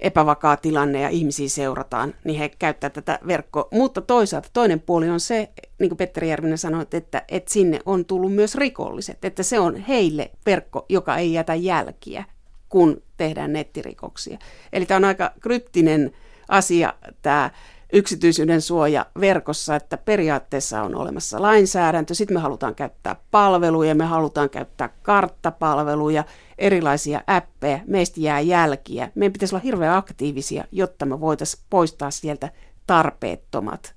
epävakaa tilanne ja ihmisiä seurataan, niin he käyttää tätä verkkoa. Mutta toisaalta toinen puoli on se, niin kuin Petteri Järvinen sanoi, että, että sinne on tullut myös rikolliset, että se on heille verkko, joka ei jätä jälkiä, kun tehdään nettirikoksia. Eli tämä on aika kryptinen asia, tämä yksityisyyden suoja verkossa, että periaatteessa on olemassa lainsäädäntö, sitten me halutaan käyttää palveluja, me halutaan käyttää karttapalveluja, erilaisia appeja, meistä jää jälkiä. Meidän pitäisi olla hirveän aktiivisia, jotta me voitaisiin poistaa sieltä tarpeettomat.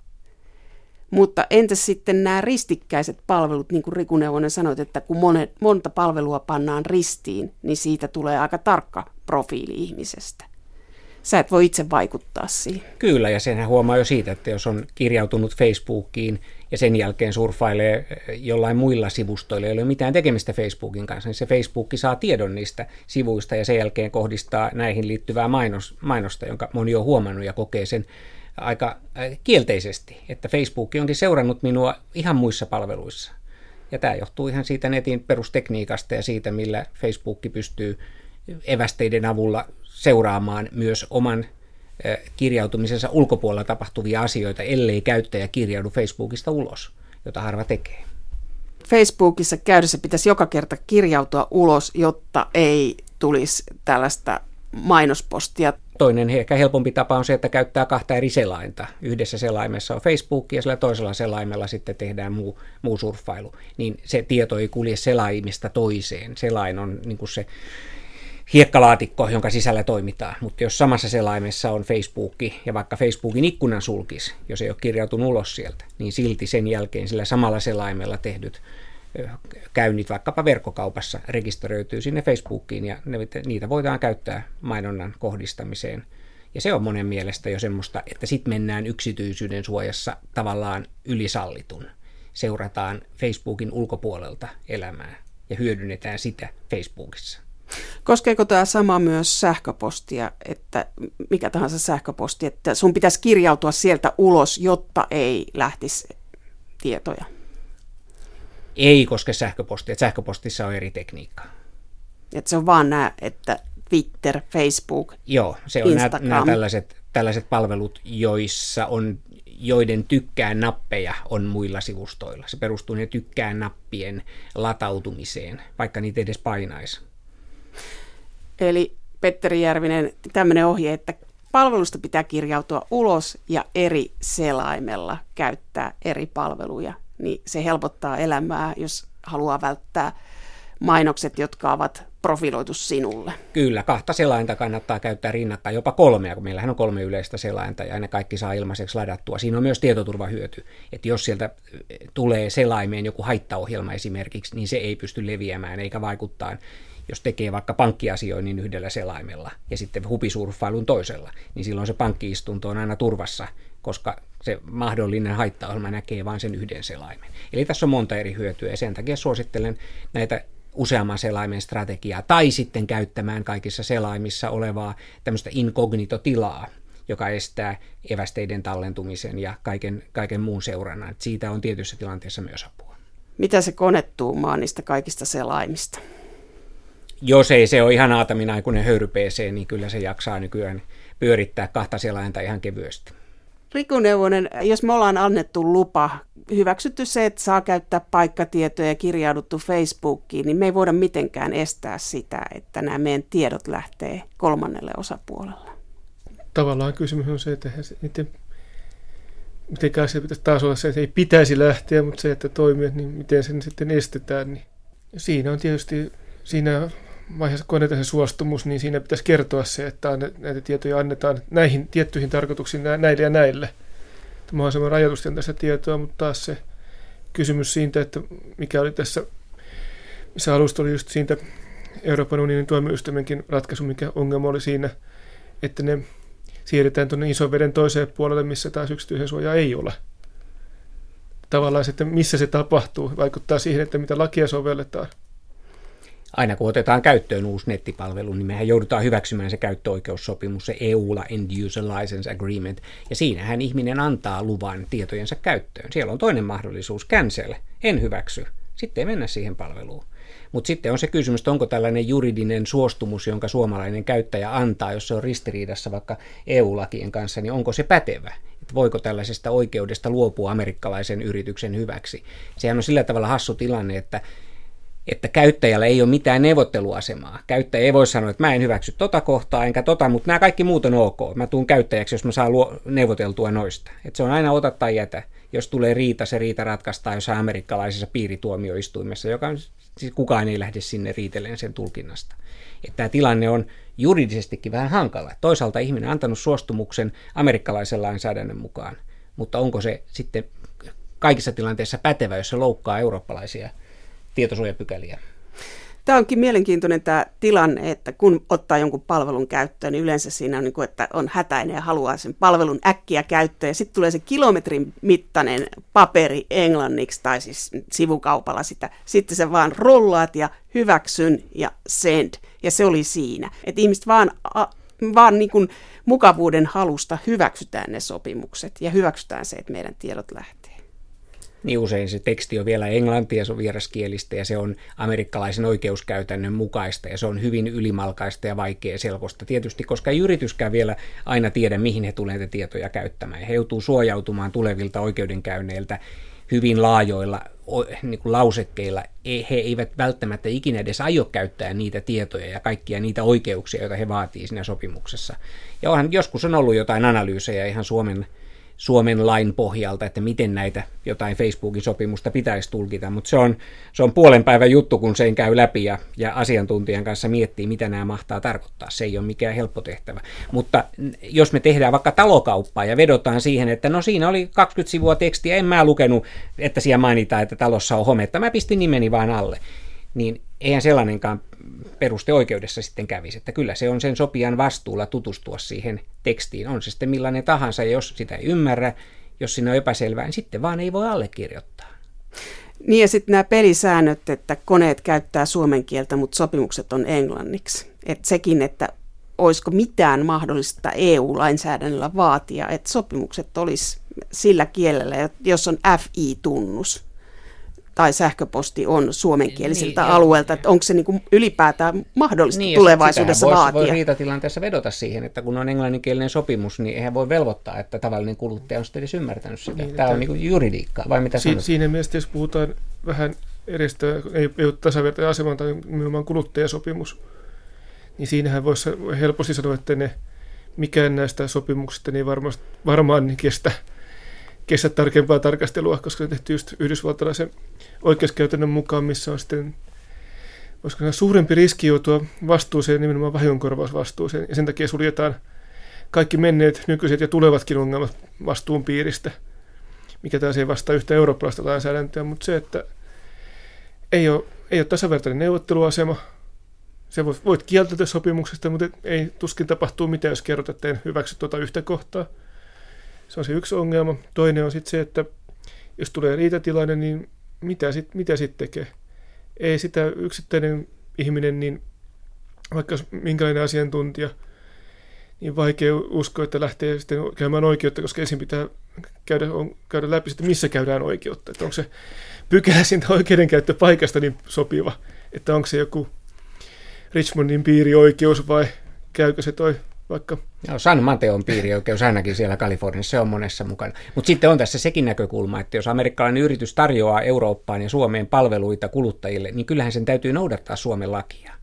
Mutta entäs sitten nämä ristikkäiset palvelut, niin kuin Riku Neuvonen sanoi, että kun monet, monta palvelua pannaan ristiin, niin siitä tulee aika tarkka profiili ihmisestä sä et voi itse vaikuttaa siihen. Kyllä, ja senhän huomaa jo siitä, että jos on kirjautunut Facebookiin ja sen jälkeen surfailee eh, jollain muilla sivustoilla, ei ole mitään tekemistä Facebookin kanssa, niin se Facebook saa tiedon niistä sivuista ja sen jälkeen kohdistaa näihin liittyvää mainos, mainosta, jonka moni on huomannut ja kokee sen aika eh, kielteisesti, että Facebook onkin seurannut minua ihan muissa palveluissa. Ja tämä johtuu ihan siitä netin perustekniikasta ja siitä, millä Facebook pystyy evästeiden avulla seuraamaan myös oman kirjautumisensa ulkopuolella tapahtuvia asioita, ellei käyttäjä kirjaudu Facebookista ulos, jota harva tekee. Facebookissa käydessä pitäisi joka kerta kirjautua ulos, jotta ei tulisi tällaista mainospostia. Toinen ehkä helpompi tapa on se, että käyttää kahta eri selainta. Yhdessä selaimessa on Facebook ja sillä toisella selaimella sitten tehdään muu, muu surffailu. Niin se tieto ei kulje selaimista toiseen. Selain on niin se hiekkalaatikko, jonka sisällä toimitaan. Mutta jos samassa selaimessa on Facebook ja vaikka Facebookin ikkunan sulkis, jos ei ole kirjautunut ulos sieltä, niin silti sen jälkeen sillä samalla selaimella tehdyt käynnit vaikkapa verkkokaupassa rekisteröityy sinne Facebookiin ja niitä voidaan käyttää mainonnan kohdistamiseen. Ja se on monen mielestä jo semmoista, että sitten mennään yksityisyyden suojassa tavallaan ylisallitun. Seurataan Facebookin ulkopuolelta elämää ja hyödynnetään sitä Facebookissa. Koskeeko tämä sama myös sähköpostia, että mikä tahansa sähköposti, että sun pitäisi kirjautua sieltä ulos, jotta ei lähtisi tietoja? Ei koske sähköpostia, että sähköpostissa on eri tekniikkaa. Että se on vaan nämä, että Twitter, Facebook, Joo, se on nämä, nämä tällaiset, tällaiset palvelut, joissa on joiden tykkään nappeja on muilla sivustoilla. Se perustuu ne tykkään nappien latautumiseen, vaikka niitä edes painaisi. Eli Petteri Järvinen, tämmöinen ohje, että palvelusta pitää kirjautua ulos ja eri selaimella käyttää eri palveluja, niin se helpottaa elämää, jos haluaa välttää mainokset, jotka ovat profiloitu sinulle. Kyllä, kahta selainta kannattaa käyttää rinnakkain, jopa kolmea, kun meillähän on kolme yleistä selainta ja ne kaikki saa ilmaiseksi ladattua. Siinä on myös tietoturvahyöty, että jos sieltä tulee selaimeen joku haittaohjelma esimerkiksi, niin se ei pysty leviämään eikä vaikuttaa jos tekee vaikka pankkiasioinnin yhdellä selaimella ja sitten hupisurffailun toisella, niin silloin se pankkiistunto on aina turvassa, koska se mahdollinen haittaohjelma näkee vain sen yhden selaimen. Eli tässä on monta eri hyötyä ja sen takia suosittelen näitä useamman selaimen strategiaa tai sitten käyttämään kaikissa selaimissa olevaa tämmöistä inkognito-tilaa, joka estää evästeiden tallentumisen ja kaiken, kaiken muun seurannan. Siitä on tietyissä tilanteissa myös apua. Mitä se kone tuumaa niistä kaikista selaimista? Jos ei se ole ihan aataminaikuinen höyry PC, niin kyllä se jaksaa nykyään pyörittää kahta selainta ihan kevyesti. Riku Neuvonen, jos me ollaan annettu lupa, hyväksytty se, että saa käyttää paikkatietoja ja kirjauduttu Facebookiin, niin me ei voida mitenkään estää sitä, että nämä meidän tiedot lähtee kolmannelle osapuolelle. Tavallaan kysymys on se, että niiden, mitenkään se pitäisi taas olla se, että ei pitäisi lähteä, mutta se, että toimii, niin miten sen sitten estetään. Niin siinä on tietysti siinä vaiheessa, kun annetaan se suostumus, niin siinä pitäisi kertoa se, että näitä tietoja annetaan näihin tiettyihin tarkoituksiin näille ja näille. Tämä on semmoinen rajoitusten tässä tietoa, mutta taas se kysymys siitä, että mikä oli tässä, missä alusta oli just siitä Euroopan unionin tuomioistuimenkin ratkaisu, mikä ongelma oli siinä, että ne siirretään tuonne ison veden toiseen puolelle, missä taas yksityisen suoja ei ole. Tavallaan sitten, missä se tapahtuu, vaikuttaa siihen, että mitä lakia sovelletaan aina kun otetaan käyttöön uusi nettipalvelu, niin mehän joudutaan hyväksymään se käyttöoikeussopimus, se EUlla End User License Agreement, ja siinähän ihminen antaa luvan tietojensa käyttöön. Siellä on toinen mahdollisuus, cancel, en hyväksy, sitten ei mennä siihen palveluun. Mutta sitten on se kysymys, että onko tällainen juridinen suostumus, jonka suomalainen käyttäjä antaa, jos se on ristiriidassa vaikka EU-lakien kanssa, niin onko se pätevä? Että voiko tällaisesta oikeudesta luopua amerikkalaisen yrityksen hyväksi? Sehän on sillä tavalla hassu tilanne, että että käyttäjällä ei ole mitään neuvotteluasemaa. Käyttäjä ei voi sanoa, että mä en hyväksy tota kohtaa, enkä tota, mutta nämä kaikki muut on ok. Mä tuun käyttäjäksi, jos mä saan luo, neuvoteltua noista. että se on aina ota tai jätä. Jos tulee riita, se riita ratkaistaan jossain amerikkalaisessa piirituomioistuimessa, joka siis kukaan ei lähde sinne riiteleen sen tulkinnasta. Että tämä tilanne on juridisestikin vähän hankala. Toisaalta ihminen on antanut suostumuksen amerikkalaisen lainsäädännön mukaan, mutta onko se sitten kaikissa tilanteissa pätevä, jos se loukkaa eurooppalaisia tietosuojapykäliä. Tämä onkin mielenkiintoinen tämä tilanne, että kun ottaa jonkun palvelun käyttöön, niin yleensä siinä on, niin kuin, että on hätäinen ja haluaa sen palvelun äkkiä käyttöön. Ja sitten tulee se kilometrin mittainen paperi englanniksi tai siis sivukaupalla sitä. Sitten se vaan rullaat ja hyväksyn ja send. Ja se oli siinä. Että ihmiset vaan, vaan niin kuin mukavuuden halusta hyväksytään ne sopimukset ja hyväksytään se, että meidän tiedot lähtee niin usein se teksti on vielä englantia, se on vieraskielistä ja se on amerikkalaisen oikeuskäytännön mukaista ja se on hyvin ylimalkaista ja vaikea selkosta tietysti, koska ei yrityskään vielä aina tiedä, mihin he tulevat tietoja käyttämään. He joutuu suojautumaan tulevilta oikeudenkäynneiltä hyvin laajoilla niin kuin lausekkeilla he eivät välttämättä ikinä edes aio käyttää niitä tietoja ja kaikkia niitä oikeuksia, joita he vaatii siinä sopimuksessa. Ja onhan, joskus on ollut jotain analyysejä ihan Suomen Suomen lain pohjalta, että miten näitä jotain Facebookin sopimusta pitäisi tulkita, mutta se on, se on puolen päivän juttu, kun sen käy läpi ja, ja asiantuntijan kanssa miettii, mitä nämä mahtaa tarkoittaa. Se ei ole mikään helppo tehtävä. Mutta jos me tehdään vaikka talokauppaa ja vedotaan siihen, että no siinä oli 20 sivua tekstiä, en mä lukenut, että siellä mainitaan, että talossa on hometta, mä pistin nimeni vaan alle, niin eihän sellainenkaan peruste oikeudessa sitten kävisi. Että kyllä se on sen sopijan vastuulla tutustua siihen tekstiin. On se sitten millainen tahansa, jos sitä ei ymmärrä, jos siinä on epäselvää, niin sitten vaan ei voi allekirjoittaa. Niin ja sitten nämä pelisäännöt, että koneet käyttää suomen kieltä, mutta sopimukset on englanniksi. Että sekin, että olisiko mitään mahdollista EU-lainsäädännöllä vaatia, että sopimukset olisi sillä kielellä, jos on FI-tunnus tai sähköposti on suomenkielisiltä niin, alueelta, että onko se niin kuin ylipäätään mahdollista niin, tulevaisuudessa voisi, vaatia. voi riitatilanteessa vedota siihen, että kun on englanninkielinen sopimus, niin eihän voi velvoittaa, että tavallinen kuluttaja on sitten edes ymmärtänyt sitä. Niin, Tämä on niin kuin juridiikkaa, vai mitä si- Siinä mielessä, jos puhutaan vähän edestä, ei, ei ole tasavertainen asema tai nimenomaan kuluttajasopimus, niin siinähän voisi helposti sanoa, että ne, mikään näistä sopimuksista niin varmasti, varmaan kestä kestä tarkempaa tarkastelua, koska se on tehty just yhdysvaltalaisen oikeuskäytännön mukaan, missä on sitten voisiko sanoa, suurempi riski joutua vastuuseen, nimenomaan vahingonkorvausvastuuseen, ja sen takia suljetaan kaikki menneet, nykyiset ja tulevatkin ongelmat vastuun piiristä, mikä taas ei vastaa yhtä eurooppalaista lainsäädäntöä, mutta se, että ei ole, ei ole tasavertainen neuvotteluasema, se voit, voit kieltäytyä sopimuksesta, mutta ei tuskin tapahtuu mitään, jos kerrot, että en hyväksy tuota yhtä kohtaa. Se on se yksi ongelma. Toinen on sitten se, että jos tulee riitatilanne, niin mitä sitten mitä sit tekee? Ei sitä yksittäinen ihminen, niin vaikka minkälainen asiantuntija, niin vaikea uskoa, että lähtee sitten käymään oikeutta, koska ensin pitää käydä, on, käydä läpi, että missä käydään oikeutta. Että onko se pykälä siitä oikeudenkäyttöpaikasta niin sopiva, että onko se joku Richmondin piirioikeus vai käykö se toi vaikka... No, San Mateon piirioikeus ainakin siellä Kaliforniassa, on monessa mukana. Mutta sitten on tässä sekin näkökulma, että jos amerikkalainen yritys tarjoaa Eurooppaan ja Suomeen palveluita kuluttajille, niin kyllähän sen täytyy noudattaa Suomen lakia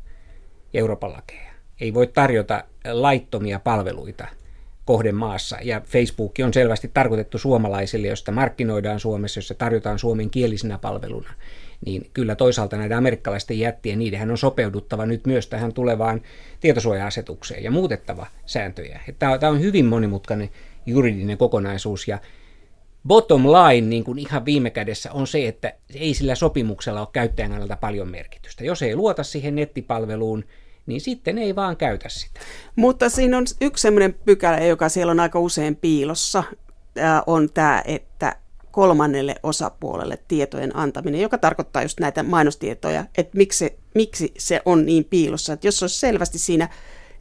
ja Euroopan lakeja. Ei voi tarjota laittomia palveluita kohdemaassa. Ja Facebook on selvästi tarkoitettu suomalaisille, josta markkinoidaan Suomessa, jossa tarjotaan suomen kielisenä palveluna niin kyllä toisaalta näiden amerikkalaisten jättien, niidenhän on sopeuduttava nyt myös tähän tulevaan tietosuoja-asetukseen ja muutettava sääntöjä. Tämä on hyvin monimutkainen juridinen kokonaisuus ja bottom line niin kuin ihan viime kädessä on se, että ei sillä sopimuksella ole käyttäjän kannalta paljon merkitystä. Jos ei luota siihen nettipalveluun, niin sitten ei vaan käytä sitä. Mutta siinä on yksi sellainen pykälä, joka siellä on aika usein piilossa, on tämä, että kolmannelle osapuolelle tietojen antaminen, joka tarkoittaa just näitä mainostietoja, että miksi miksi se on niin piilossa. Että jos olisi selvästi siinä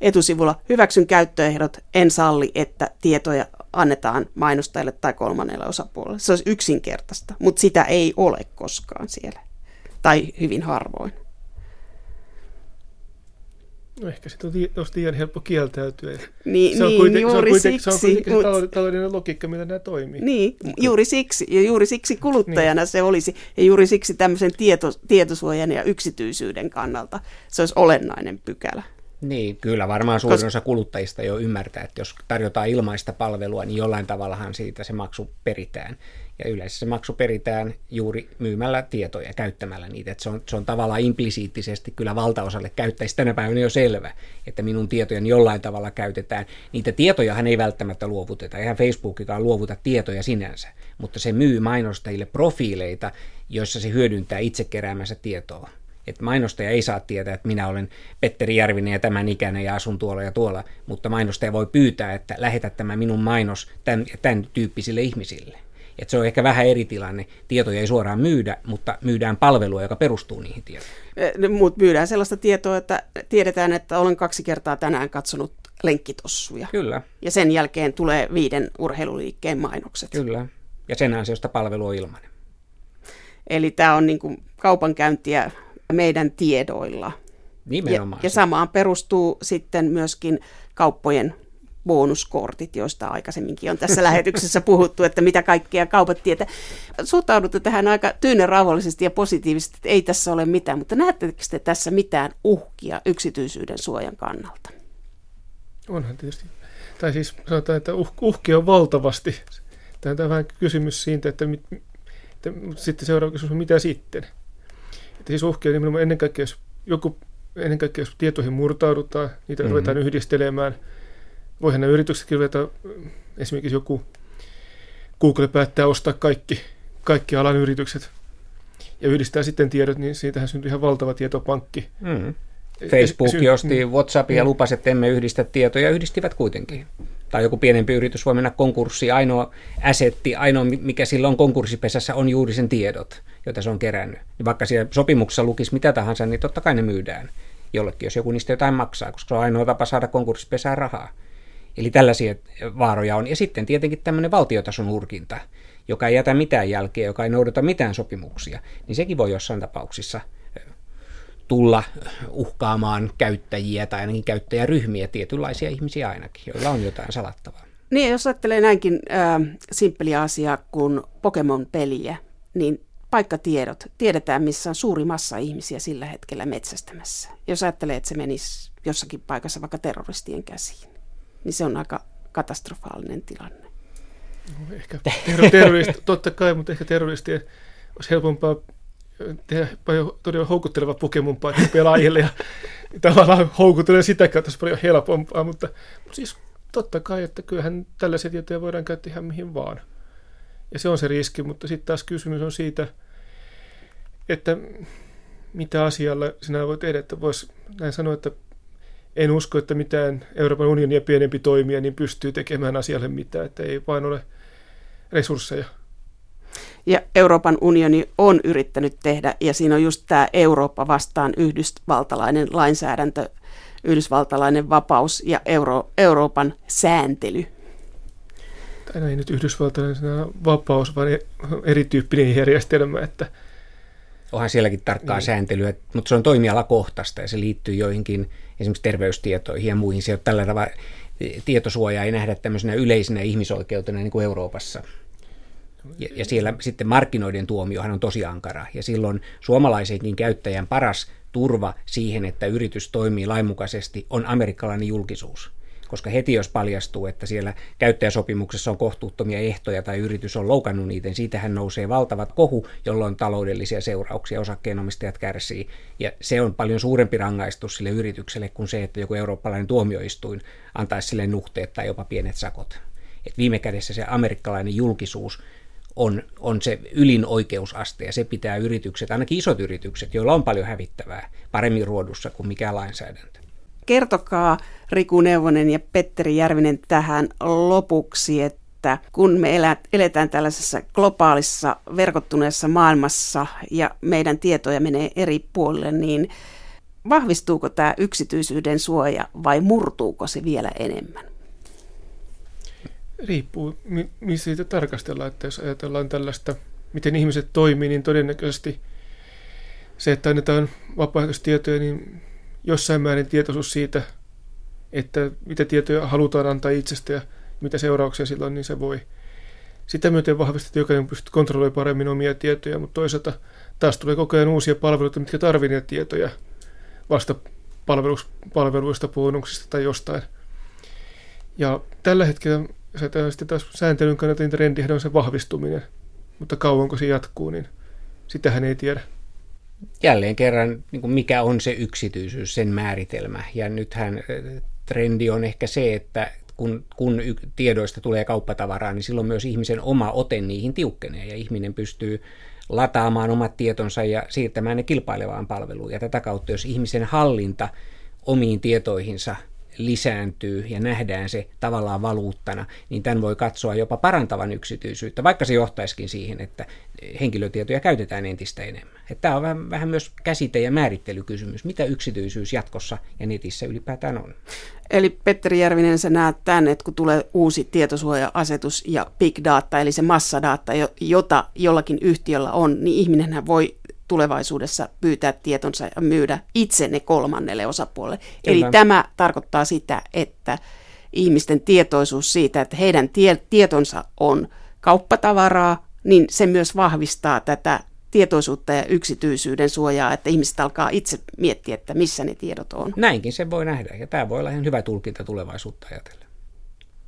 etusivulla hyväksyn käyttöehdot, en salli, että tietoja annetaan mainostajille tai kolmannelle osapuolelle. Se olisi yksinkertaista, mutta sitä ei ole koskaan siellä, tai hyvin harvoin. No ehkä se on liian helppo kieltäytyä. Niin, se on niin, kuiten, juuri se on siksi. Se on kuitenkin mut, se taloudellinen logiikka, millä nämä toimii. Niin, juuri siksi. Ja juuri siksi kuluttajana niin. se olisi. Ja juuri siksi tämmöisen tieto, tietosuojan ja yksityisyyden kannalta se olisi olennainen pykälä. Niin, kyllä varmaan suurin Kos... osa kuluttajista jo ymmärtää, että jos tarjotaan ilmaista palvelua, niin jollain tavallahan siitä se maksu peritään. Ja yleensä se maksu peritään juuri myymällä tietoja, käyttämällä niitä. Että se, on, se on tavallaan implisiittisesti kyllä valtaosalle käyttäjistä tänä päivänä jo selvä, että minun tietojani jollain tavalla käytetään. Niitä tietojahan ei välttämättä luovuteta. Eihän Facebookikaan luovuta tietoja sinänsä, mutta se myy mainostajille profiileita, joissa se hyödyntää itse keräämänsä tietoa. Että mainostaja ei saa tietää, että minä olen Petteri Järvinen ja tämän ikäinen ja asun tuolla ja tuolla, mutta mainostaja voi pyytää, että lähetä tämä minun mainos tämän, tämän tyyppisille ihmisille. Et se on ehkä vähän eri tilanne. Tietoja ei suoraan myydä, mutta myydään palvelua, joka perustuu niihin tietoihin. Mutta myydään sellaista tietoa, että tiedetään, että olen kaksi kertaa tänään katsonut lenkkitossuja. Kyllä. Ja sen jälkeen tulee viiden urheiluliikkeen mainokset. Kyllä. Ja sen ansiosta palvelu on ilmainen. Eli tämä on niin kuin kaupankäyntiä meidän tiedoilla. Nimenomaan. Ja, ja samaan perustuu sitten myöskin kauppojen bonuskortit, joista aikaisemminkin on tässä lähetyksessä puhuttu, että mitä kaikkea kaupat tietää. Suhtaudutte tähän aika tyynen rauhallisesti ja positiivisesti, että ei tässä ole mitään, mutta näettekö te tässä mitään uhkia yksityisyyden suojan kannalta? Onhan tietysti. Tai siis sanotaan, että uh, uhkia on valtavasti. Tämä on vähän kysymys siitä, että, mit, että sitten seuraava kysymys on, mitä sitten? Että siis uhkia nimenomaan ennen kaikkea, jos joku ennen kaikkea jos tietoihin murtaudutaan, niitä mm-hmm. ruvetaan yhdistelemään. Voihan nämä yrityksetkin ruveta, esimerkiksi joku Google päättää ostaa kaikki, kaikki alan yritykset ja yhdistää sitten tiedot, niin siitähän syntyy ihan valtava tietopankki. Mm-hmm. Facebook sy- osti WhatsAppia ja mm. lupasi, että emme yhdistä tietoja, yhdistivät kuitenkin. Tai joku pienempi yritys voi mennä konkurssiin, ainoa asetti, ainoa mikä sillä on konkurssipesässä on juuri sen tiedot, joita se on kerännyt. Niin vaikka siellä sopimuksessa lukisi mitä tahansa, niin totta kai ne myydään jollekin, jos joku niistä jotain maksaa, koska se on ainoa tapa saada konkurssipesään rahaa. Eli tällaisia vaaroja on. Ja sitten tietenkin tämmöinen valtiotason urkinta, joka ei jätä mitään jälkeä, joka ei noudata mitään sopimuksia, niin sekin voi jossain tapauksissa tulla uhkaamaan käyttäjiä tai ainakin käyttäjäryhmiä, tietynlaisia ihmisiä ainakin, joilla on jotain salattavaa. Niin, jos ajattelee näinkin äh, simppeliä asiaa kuin Pokemon-peliä, niin paikkatiedot, tiedetään missä on suuri massa ihmisiä sillä hetkellä metsästämässä. Jos ajattelee, että se menisi jossakin paikassa vaikka terroristien käsiin, niin se on aika katastrofaalinen tilanne. No, ehkä terroristi, totta kai, mutta ehkä terroristien olisi helpompaa tehdä todella houkutteleva Pokemon paikka pelaajille ja tavallaan houkuttelee sitä kautta olisi paljon helpompaa, mutta, mutta siis totta kai, että kyllähän tällaisia tietoja voidaan käyttää ihan mihin vaan. Ja se on se riski, mutta sitten taas kysymys on siitä, että mitä asialla sinä voi tehdä, että voisi näin sanoa, että en usko, että mitään Euroopan unionia pienempi toimija niin pystyy tekemään asialle mitään, että ei vain ole resursseja. Ja Euroopan unioni on yrittänyt tehdä, ja siinä on just tämä Eurooppa vastaan yhdysvaltalainen lainsäädäntö, yhdysvaltalainen vapaus ja Euro, Euroopan sääntely. Tai ei nyt yhdysvaltalainen vapaus, vaan erityyppinen järjestelmä, että onhan sielläkin tarkkaa niin. sääntelyä, mutta se on toimialakohtaista ja se liittyy joihinkin esimerkiksi terveystietoihin ja muihin. Se on tällä tavalla tietosuojaa ei nähdä tämmöisenä yleisenä ihmisoikeutena niin kuin Euroopassa. Ja, ja siellä sitten markkinoiden tuomiohan on tosi ankara. Ja silloin suomalaisenkin käyttäjän paras turva siihen, että yritys toimii lainmukaisesti, on amerikkalainen julkisuus koska heti jos paljastuu, että siellä käyttäjäsopimuksessa on kohtuuttomia ehtoja tai yritys on loukannut niitä, niin siitähän nousee valtavat kohu, jolloin taloudellisia seurauksia osakkeenomistajat kärsii. Ja se on paljon suurempi rangaistus sille yritykselle kuin se, että joku eurooppalainen tuomioistuin antaisi sille nuhteet tai jopa pienet sakot. Et viime kädessä se amerikkalainen julkisuus on, on se ylin oikeusaste ja se pitää yritykset, ainakin isot yritykset, joilla on paljon hävittävää, paremmin ruodussa kuin mikä lainsäädäntö. Kertokaa Riku Neuvonen ja Petteri Järvinen tähän lopuksi, että kun me eletään tällaisessa globaalissa verkottuneessa maailmassa ja meidän tietoja menee eri puolille, niin vahvistuuko tämä yksityisyyden suoja vai murtuuko se vielä enemmän? Riippuu, missä siitä tarkastellaan. Että jos ajatellaan tällaista, miten ihmiset toimii, niin todennäköisesti se, että annetaan vapaaehtoistietoja, niin jossain määrin tietoisuus siitä, että mitä tietoja halutaan antaa itsestä ja mitä seurauksia sillä on, niin se voi sitä myöten vahvistaa, että jokainen pystyy kontrolloimaan paremmin omia tietoja, mutta toisaalta taas tulee koko ajan uusia palveluita, mitkä tarvitsevat tietoja vasta palveluista, bonuksista tai jostain. Ja tällä hetkellä se sitten taas sääntelyn kannalta niin trendi on se vahvistuminen, mutta kauanko se jatkuu, niin sitähän ei tiedä jälleen kerran, niin mikä on se yksityisyys, sen määritelmä. Ja nythän trendi on ehkä se, että kun, kun tiedoista tulee kauppatavaraa, niin silloin myös ihmisen oma ote niihin tiukkenee ja ihminen pystyy lataamaan omat tietonsa ja siirtämään ne kilpailevaan palveluun. Ja tätä kautta, jos ihmisen hallinta omiin tietoihinsa – lisääntyy ja nähdään se tavallaan valuuttana, niin tämän voi katsoa jopa parantavan yksityisyyttä, vaikka se johtaisikin siihen, että henkilötietoja käytetään entistä enemmän. Että tämä on vähän, vähän myös käsite- ja määrittelykysymys, mitä yksityisyys jatkossa ja netissä ylipäätään on. Eli Petteri Järvinen, sä näet tämän, että kun tulee uusi tietosuoja-asetus ja big data, eli se massadata, jota jollakin yhtiöllä on, niin ihminenhän voi tulevaisuudessa pyytää tietonsa ja myydä itse ne kolmannelle osapuolelle. Kyllä. Eli tämä tarkoittaa sitä, että ihmisten tietoisuus siitä, että heidän tie- tietonsa on kauppatavaraa, niin se myös vahvistaa tätä tietoisuutta ja yksityisyyden suojaa, että ihmiset alkaa itse miettiä, että missä ne tiedot on. Näinkin se voi nähdä, ja tämä voi olla ihan hyvä tulkinta tulevaisuutta ajatellen.